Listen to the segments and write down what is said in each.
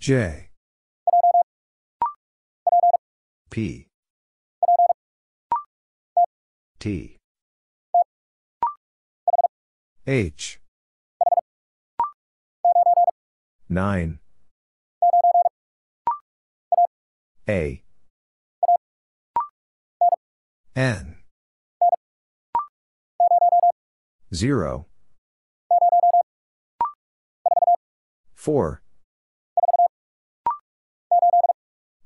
J P T H 9 A N 0 4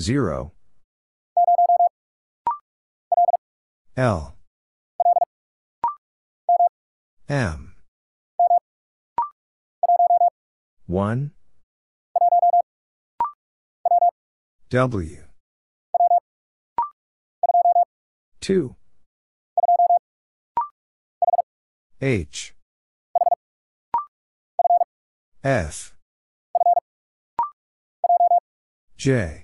0 L M 1 W 2 H F J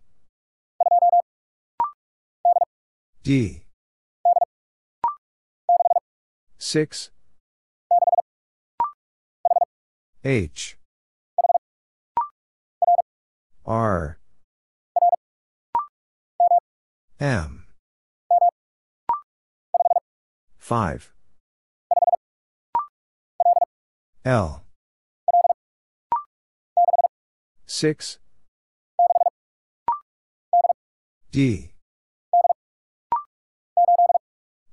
D. 6 H R M 5 L 6 D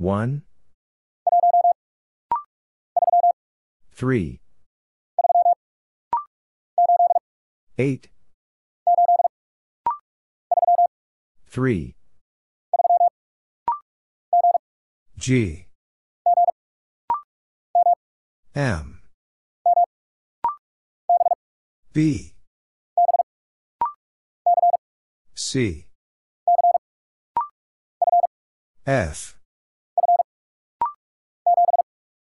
One, three, eight, three, G M B C F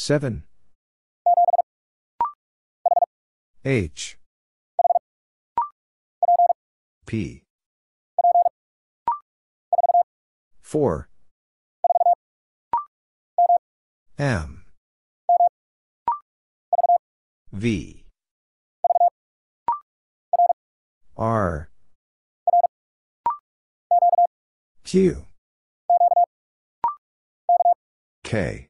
7 H P 4 M V R Q K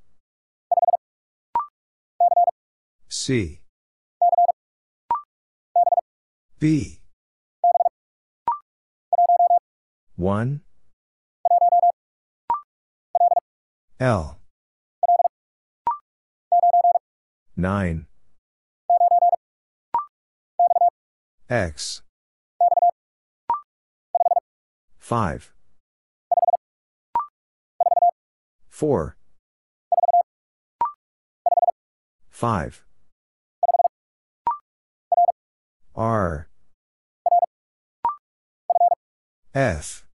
C B 1 L 9 X 5 4 5 R F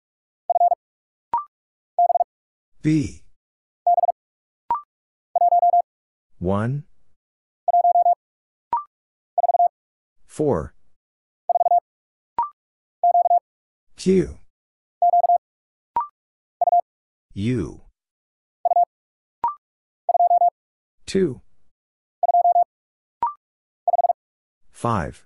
B 1 4 Q U 2 5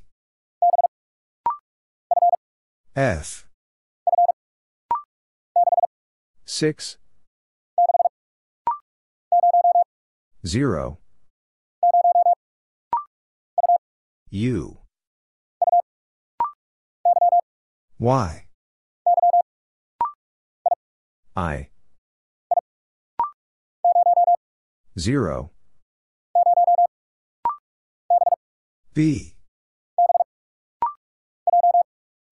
F 6 0 U Y I 0 B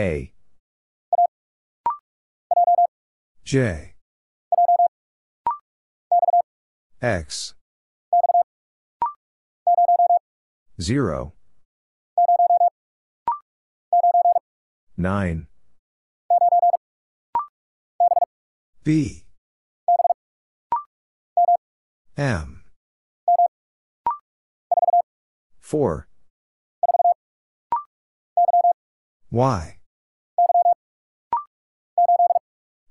A J X 0 9 B M 4 Y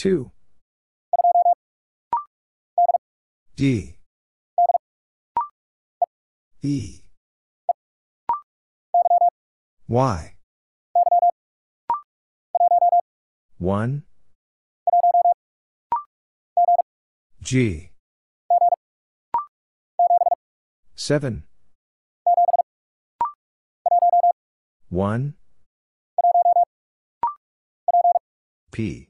2 D E Y 1 G 7 1 P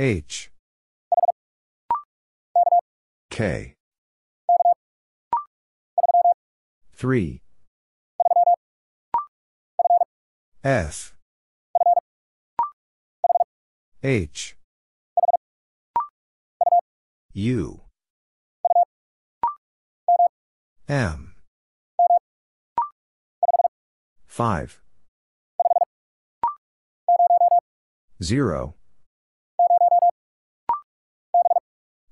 H K 3 F H U M 5 0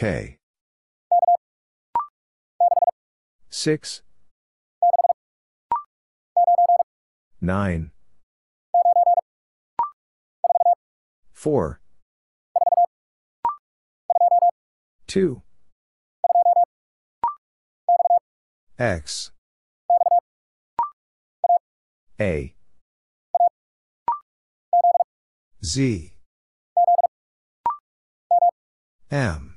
K. 6 9 4 2 X A Z M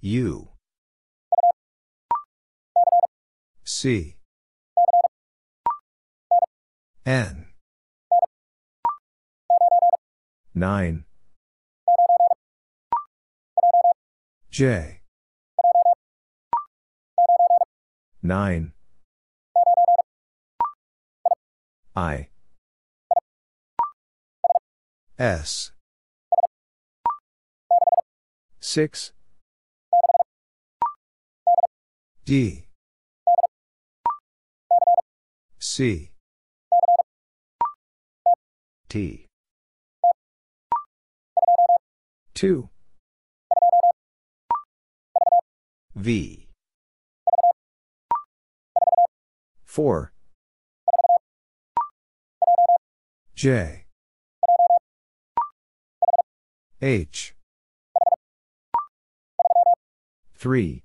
U C N 9 J 9 I S 6 D C T 2 V 4 J H 3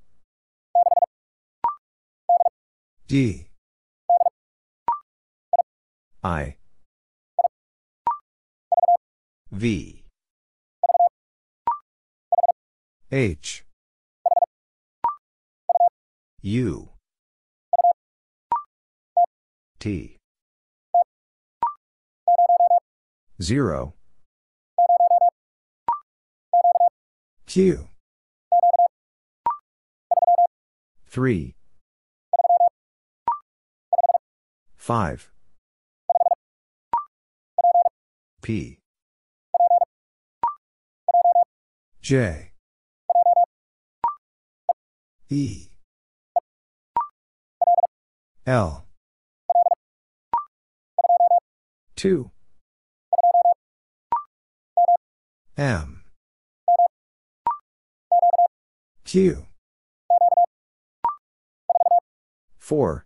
D I V H U T 0 Q 3 5. P. J. E. L. 2. M. Q. 4.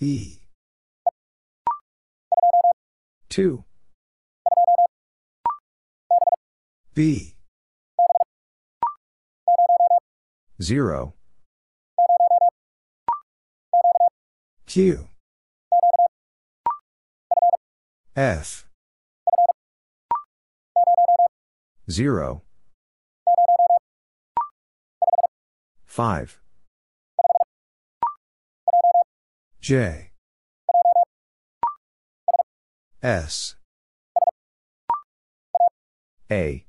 E. 2. B. 0. Q. F. 0. 5. J S A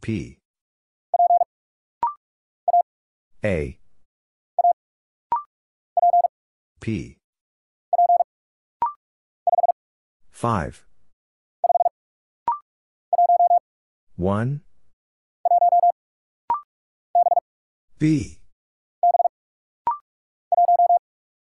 P A P 5 1 B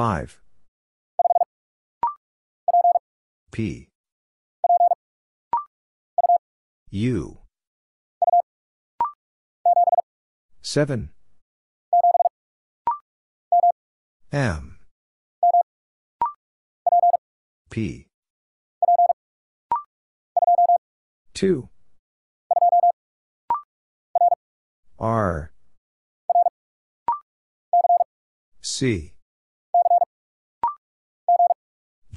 5. P. U. 7. M. P. 2. R. C.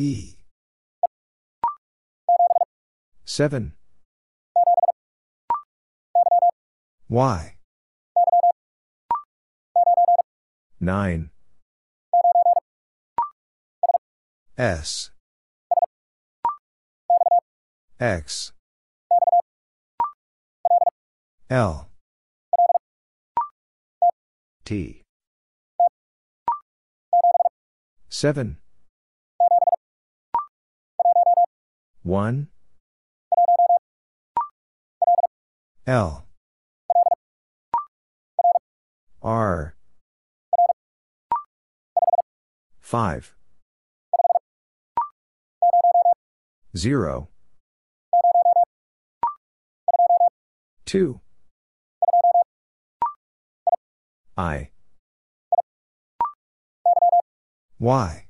E. 7. Y. 9. S. X. L. T. 7. 1 L R 5 0 2 I Y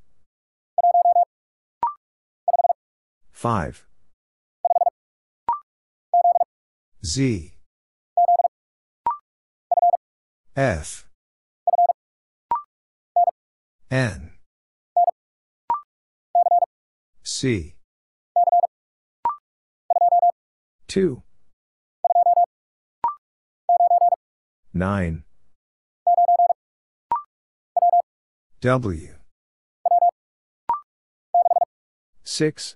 5. Z. F. N. C. 2. 9. W. 6.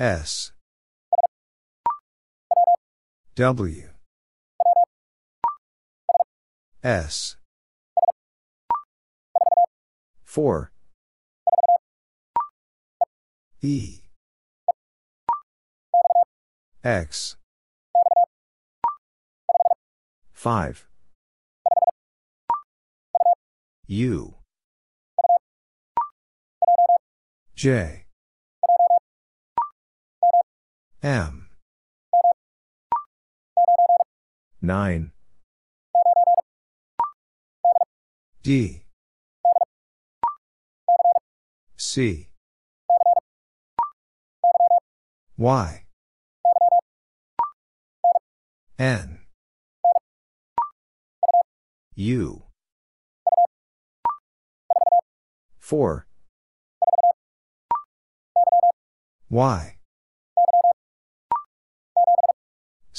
S W S 4 E X 5 U J M. 9. D. C. Y. N. U. 4. Y.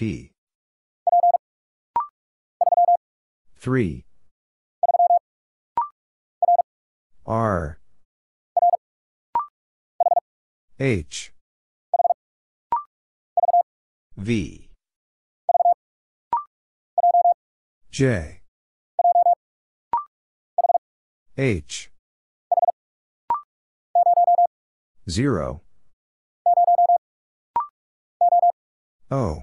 P. 3 R H V J H 0 O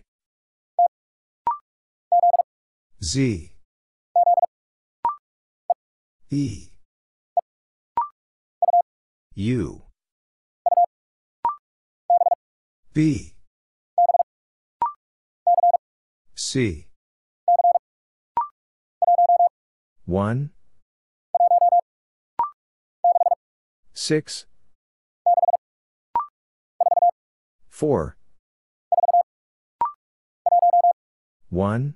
Z E U B C 1 6 4 1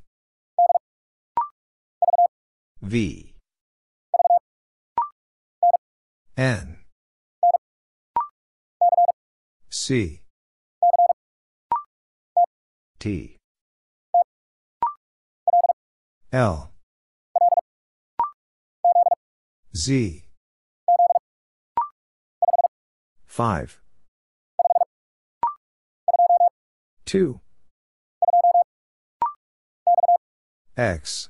V N C T L Z 5 2 X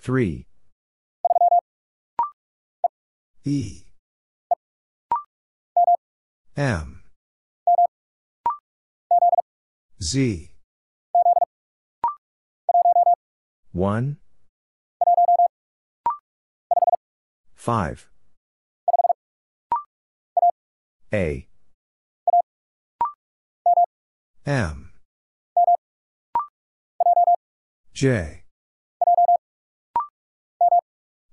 3 E M Z 1 5 A M J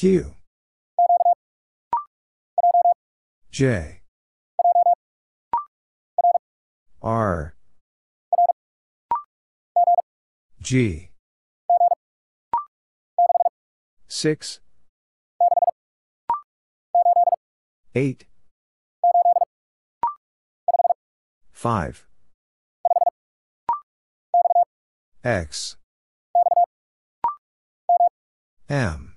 Q J R G 6 8 5 X M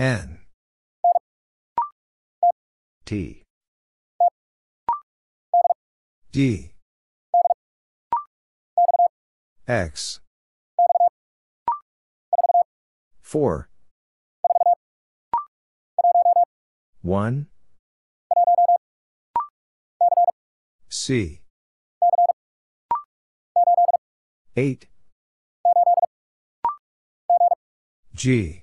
N T D X 4 1 C 8 G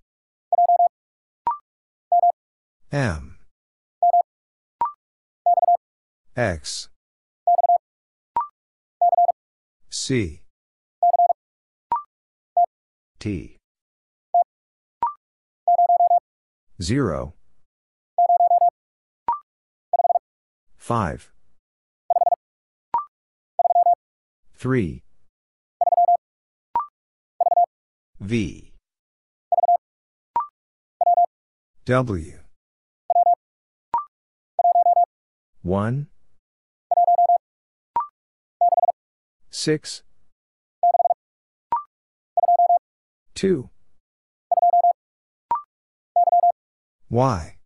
M X C T 0 5 3 V W One, six, two, Y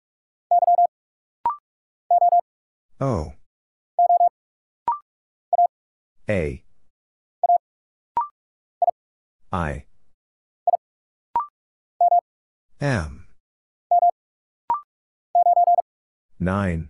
O A I M 9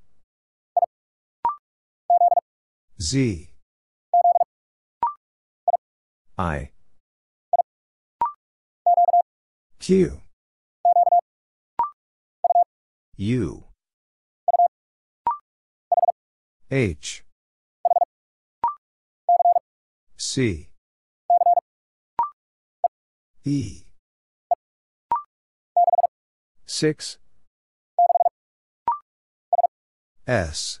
Z. I. Q. U. H. C. E. 6. S.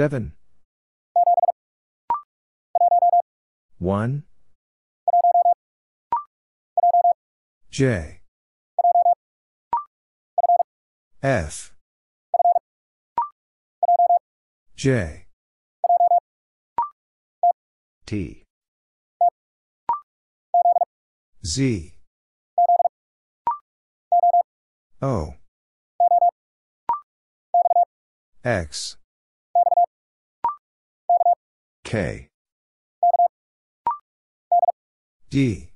Seven. One. J. F. J. T. Z. O. X. K. D.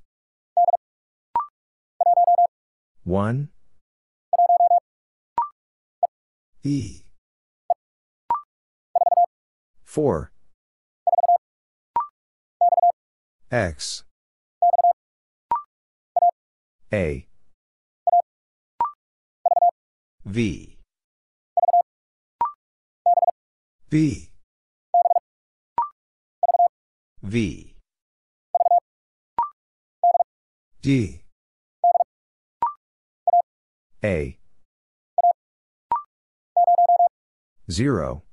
1. E. 4. X. A. V. B. V D A 0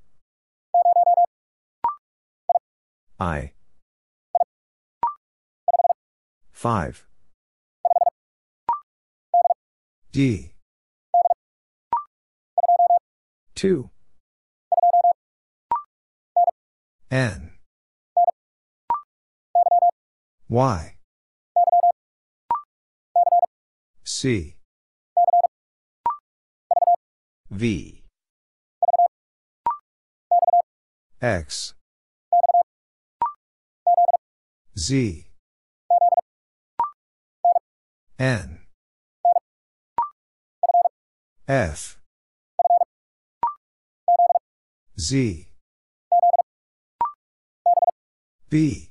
I 5 D 2 N Y. C. V. X. Z. N. F. Z. B.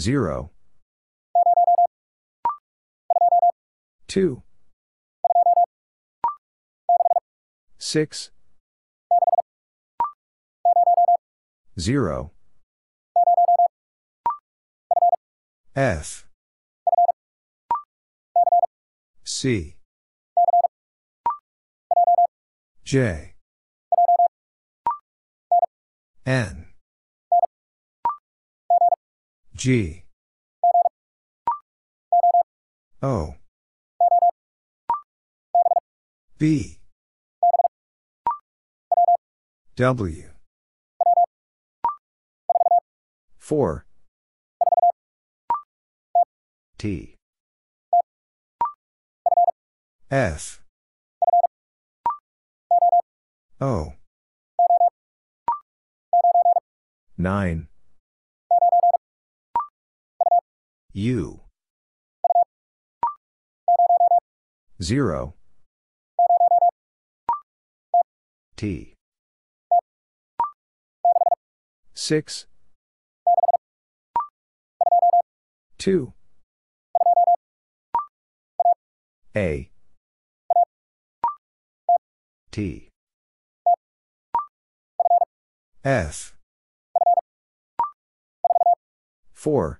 0 2 6 0 F C J N G O B W 4 T F O 9 U 0 T 6 2 A T F 4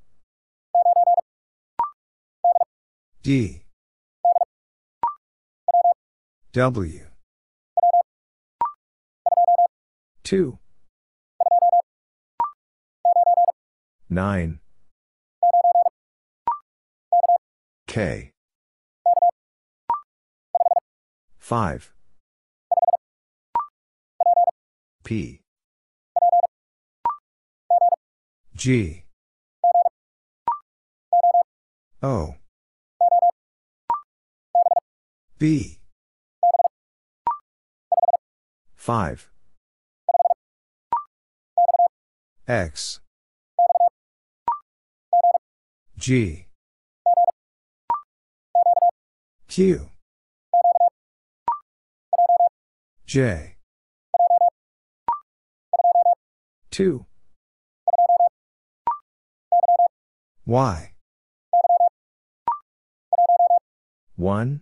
D W 2 9 K 5 P G O B. 5. X. G. Q. J. 2. Y. 1.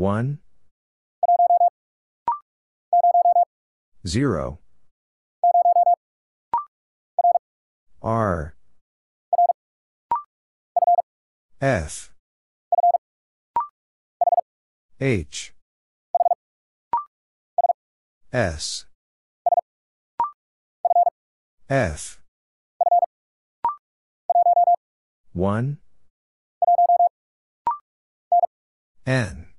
1 0 R F H S F 1 N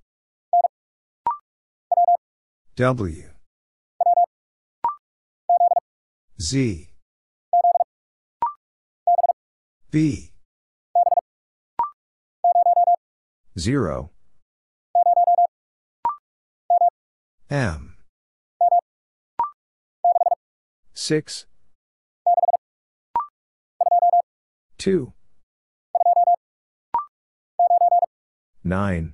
W Z B 0 M 6 2 9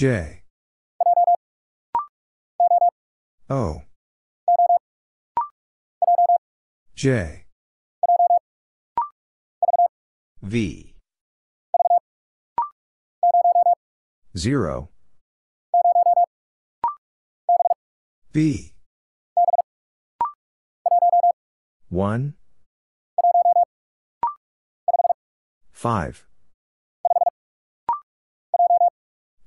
J O J V 0 B 1 5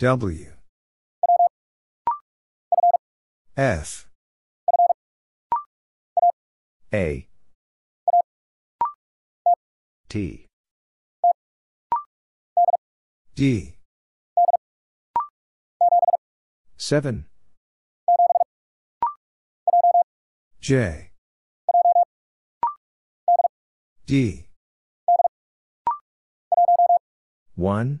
W F A T D 7 J D 1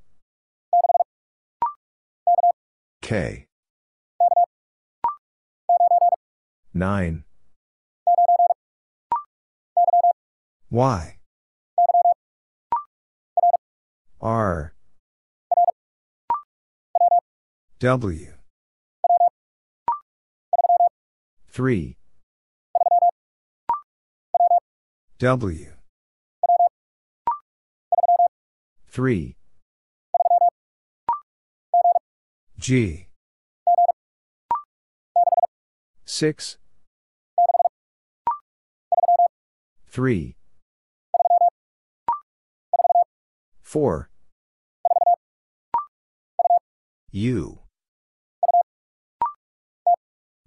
K. 9. Y. R. W. 3. W. 3. G. 6 3 4 U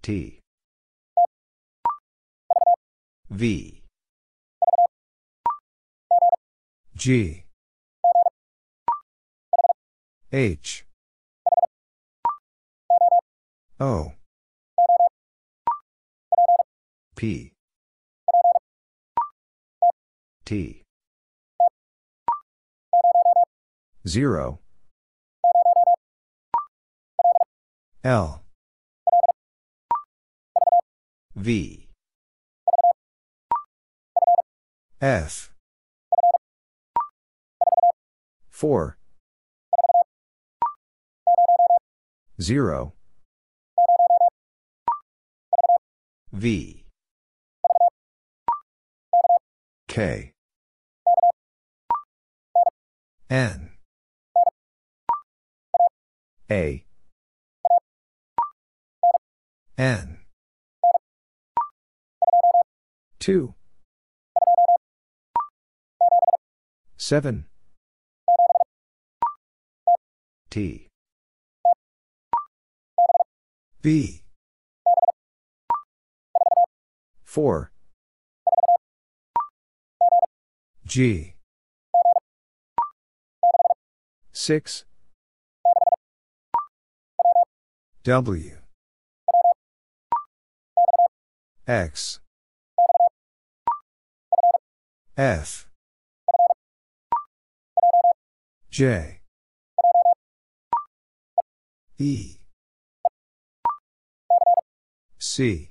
T V G H O P T 0 L V F 4 0 V K N A N 2 7 T B 4 G 6 W X F J E C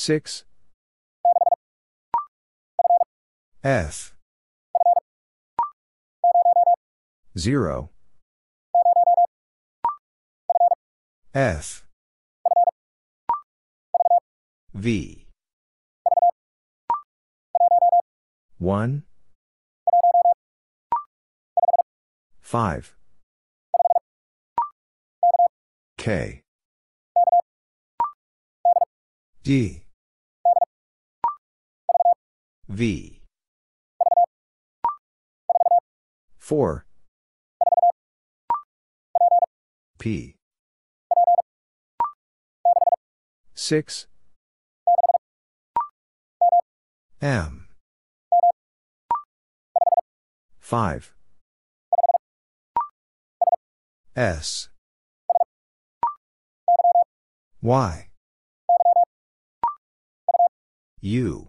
6 F 0 F V 1 5 K D V. 4 P 6 M 5 S Y U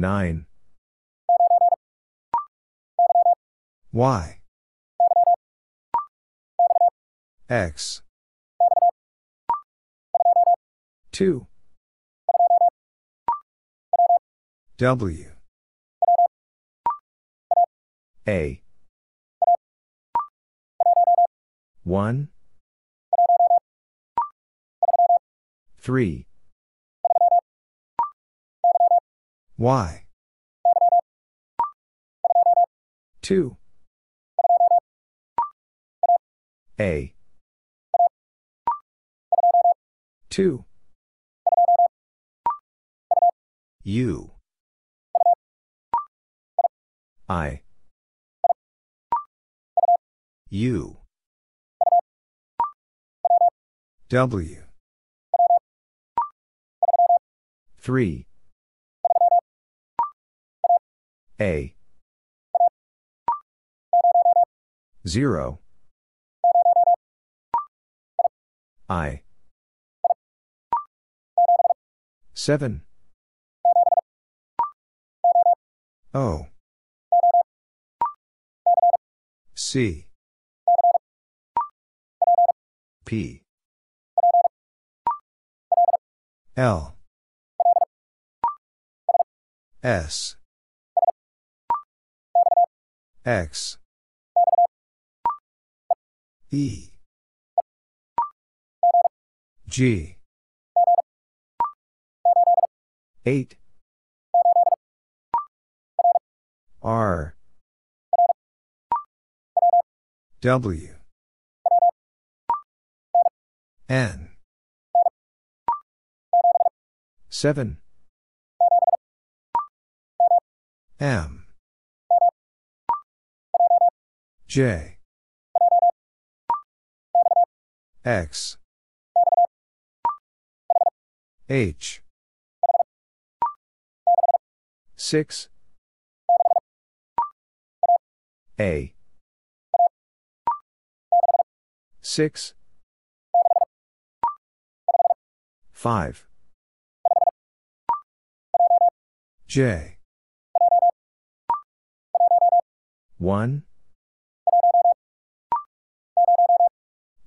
9. Y. X. 2. W. A. 1. 3. Y. 2. A. 2. U. I. U. W. 3. A 0 I 7 O C P L S X E G 8 R W N 7 M J X H 6 A 6 5 J 1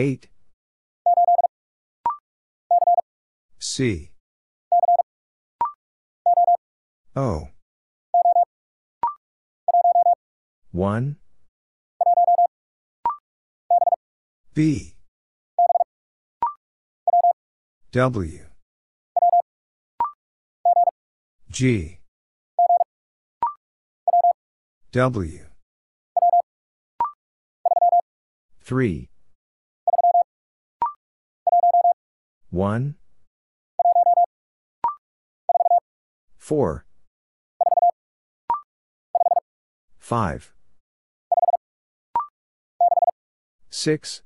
8 C O 1 B W G W 3 One, four, five, six,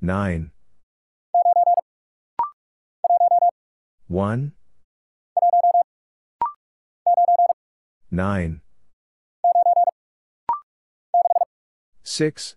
nine, one, nine, six.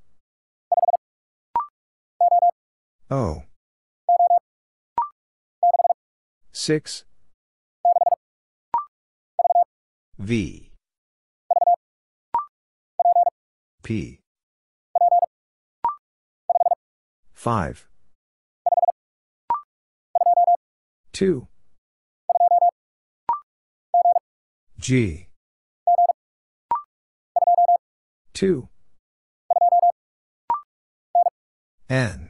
O. 6 V P 5 2 G 2 N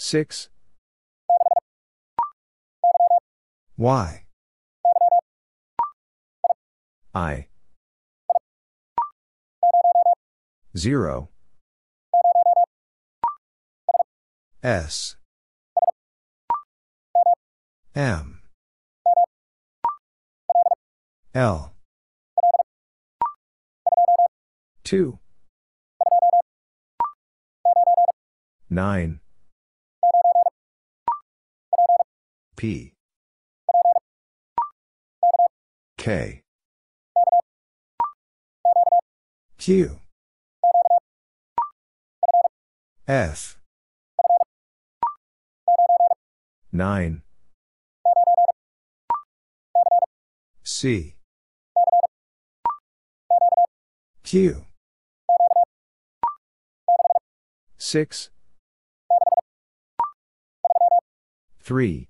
6 Y I 0 S M L 2 9 P K Q F 9 C Q 6 3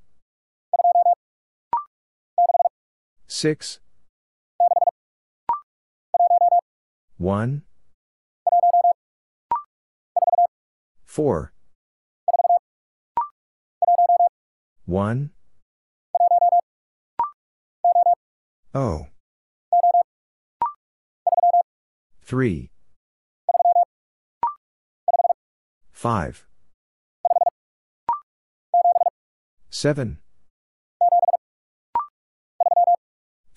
6 1 4 1 0 3 5 7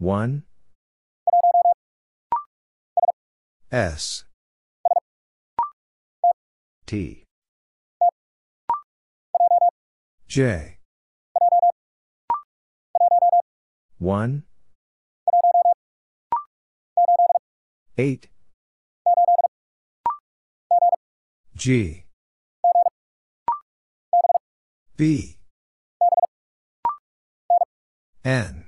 1 S T J 1 8 G B N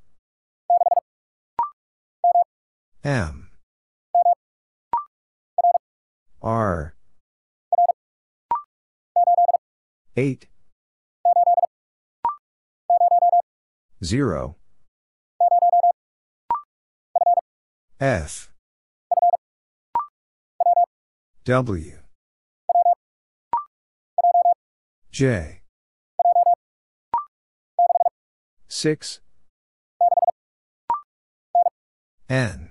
M R 8 0 F W J 6 N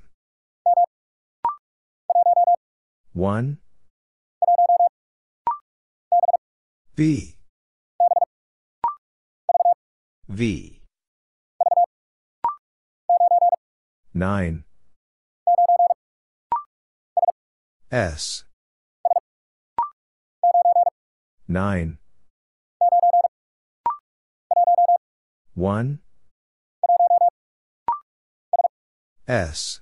1 B V 9 S 9 1 S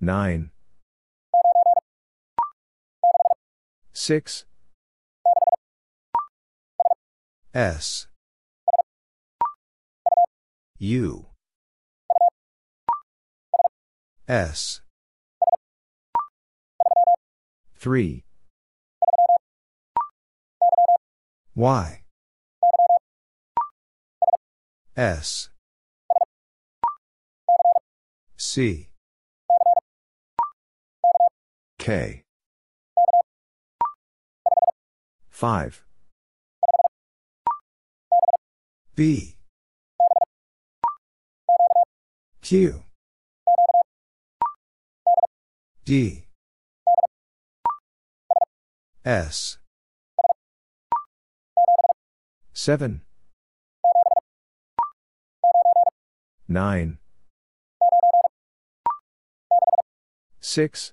9 6 S U S 3 Y S C K. 5. B. Q. D. S. 7. 9. 6.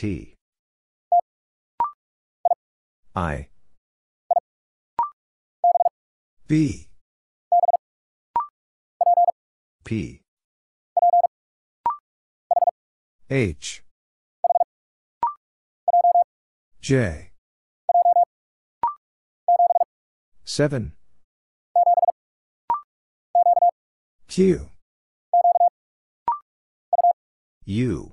T. I. B. P. H. J. 7. Q. U.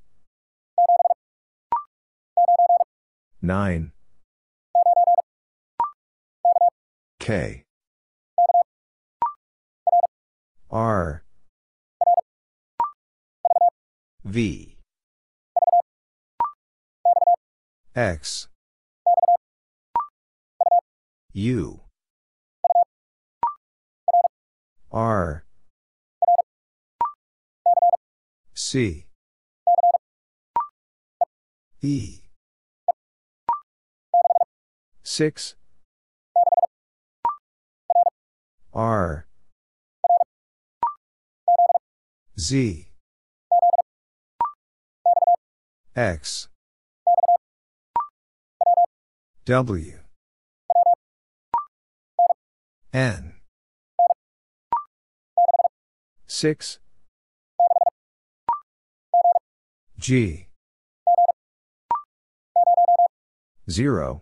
9 K R V X U R C E 6 R Z X W N 6 G 0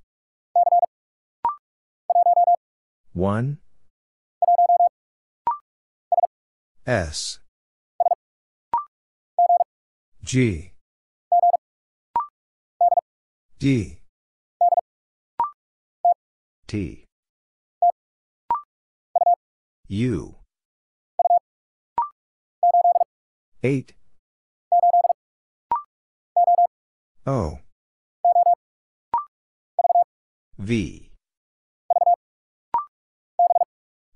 1 S G D T U 8 O V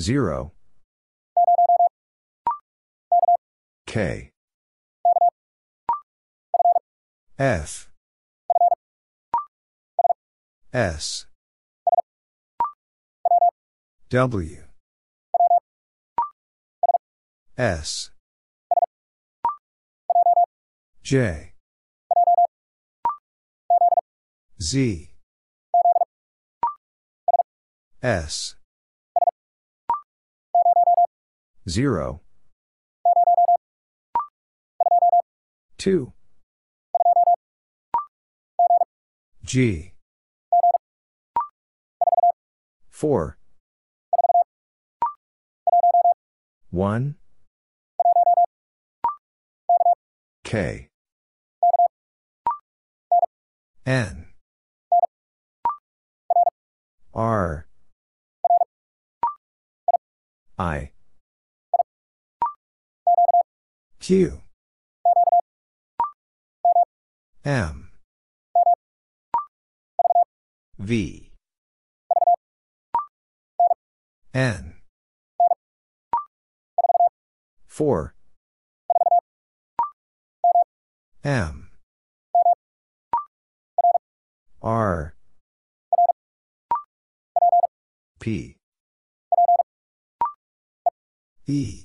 0 K F S W S J Z S 0 2 G 4 1 K N R I Q M V N 4 M R P E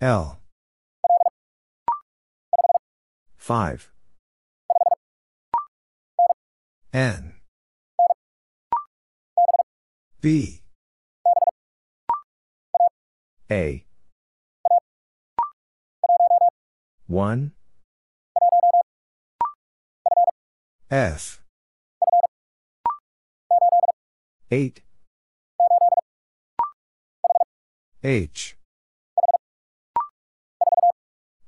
L 5 N B A 1 F 8 H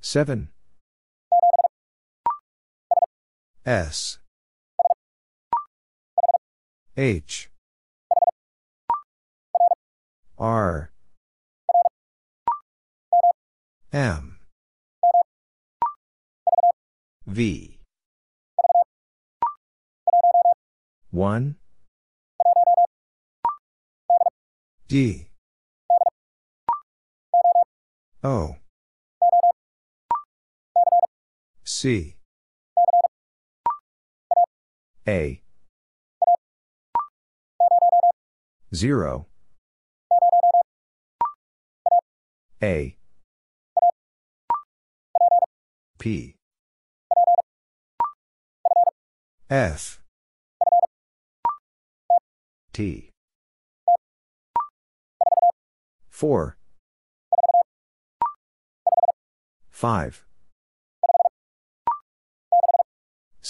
7 S H R M V 1 D O C. A. 0. A. P. F. T. 4. 5.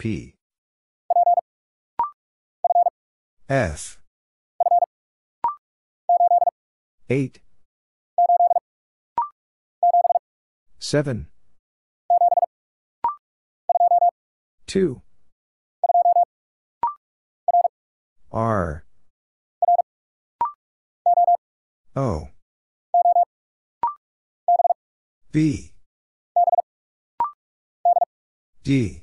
P F 8 7 2 R O B D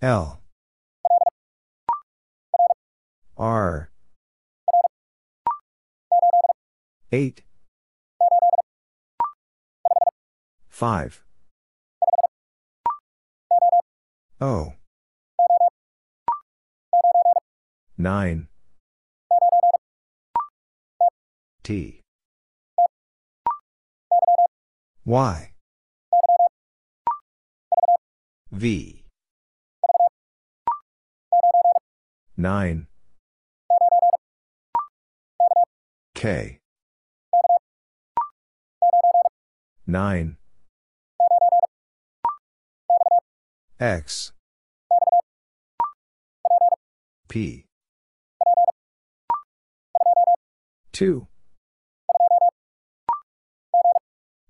L R 8 5 O 9 T Y V 9 K 9 X P 2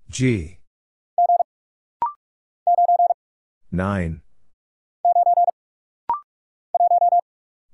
G 9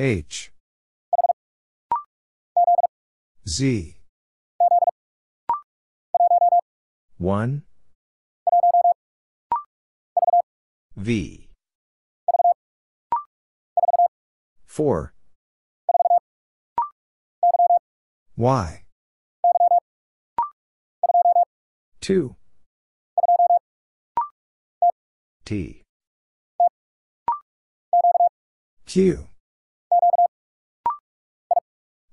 H Z 1 V 4 Y 2 T Q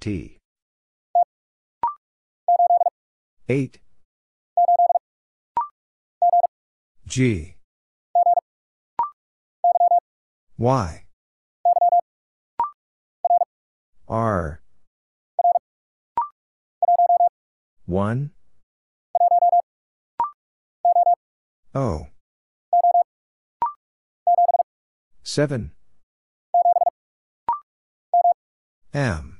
T. 8. G. Y. R. 1. O. 7. M.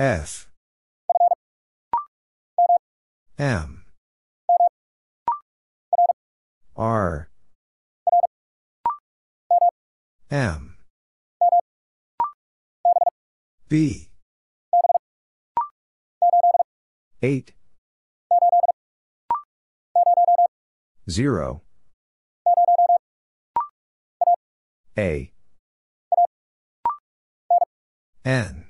F M R M B 8 0 A N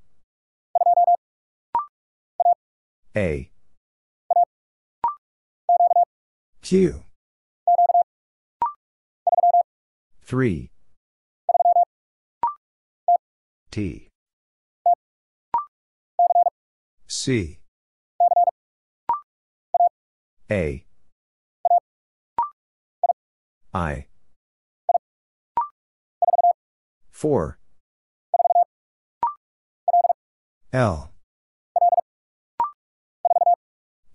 A Q 3 T C A I 4 L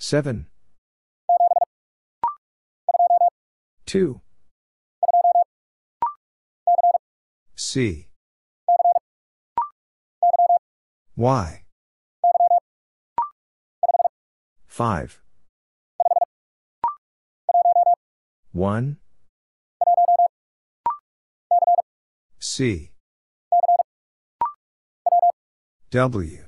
7 2 C Y 5 1 C W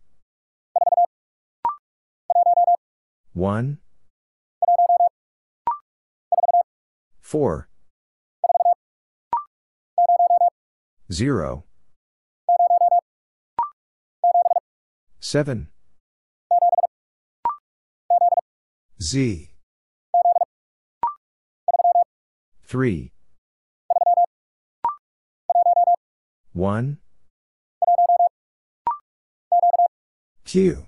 One, four, zero, seven, Z 3 1 Q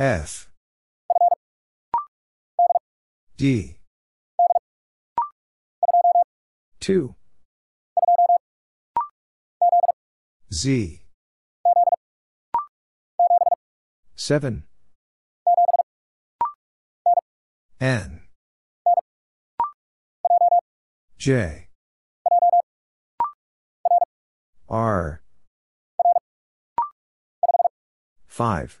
F D 2 Z 7 N J R 5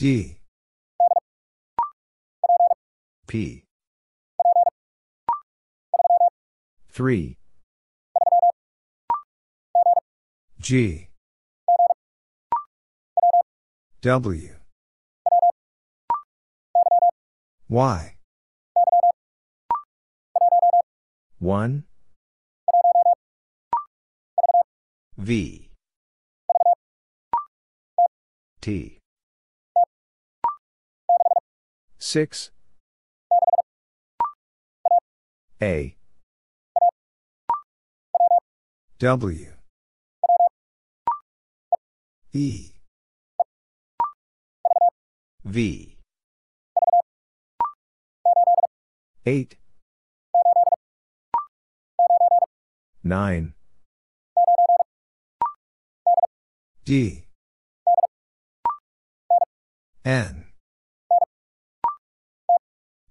D P 3 G W Y 1 V T 6 A W E V 8 9 D N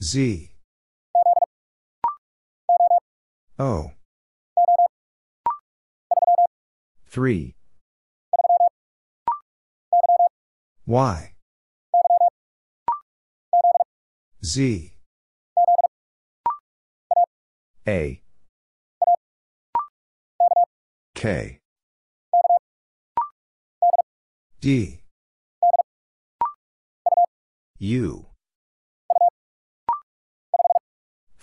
Z O 3 Y Z A K D U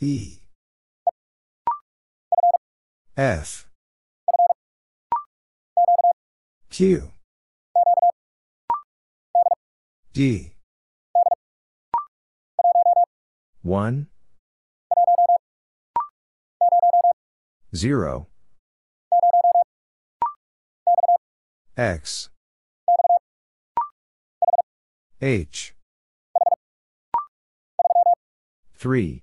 E F Q D 1 0 X H 3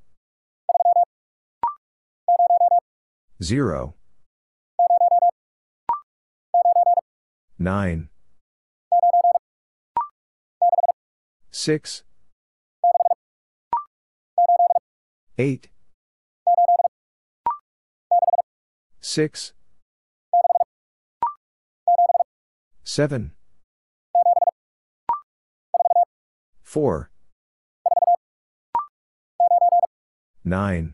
0 9 6 8 6 7 4 9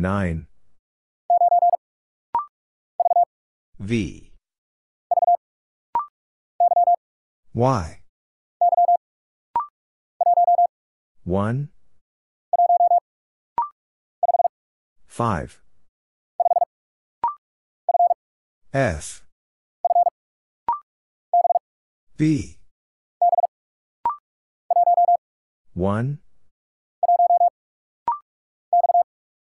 9 V Y 1 5 F B 1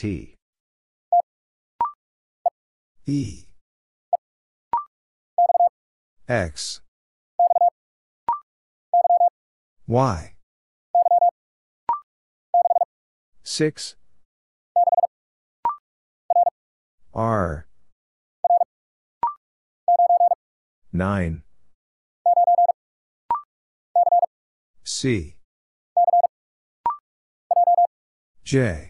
T E X Y 6 R 9 C J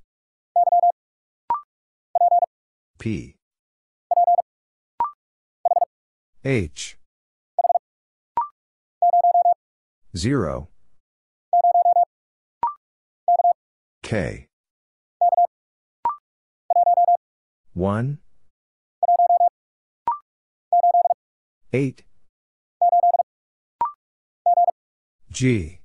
P H 0 K 1 8 G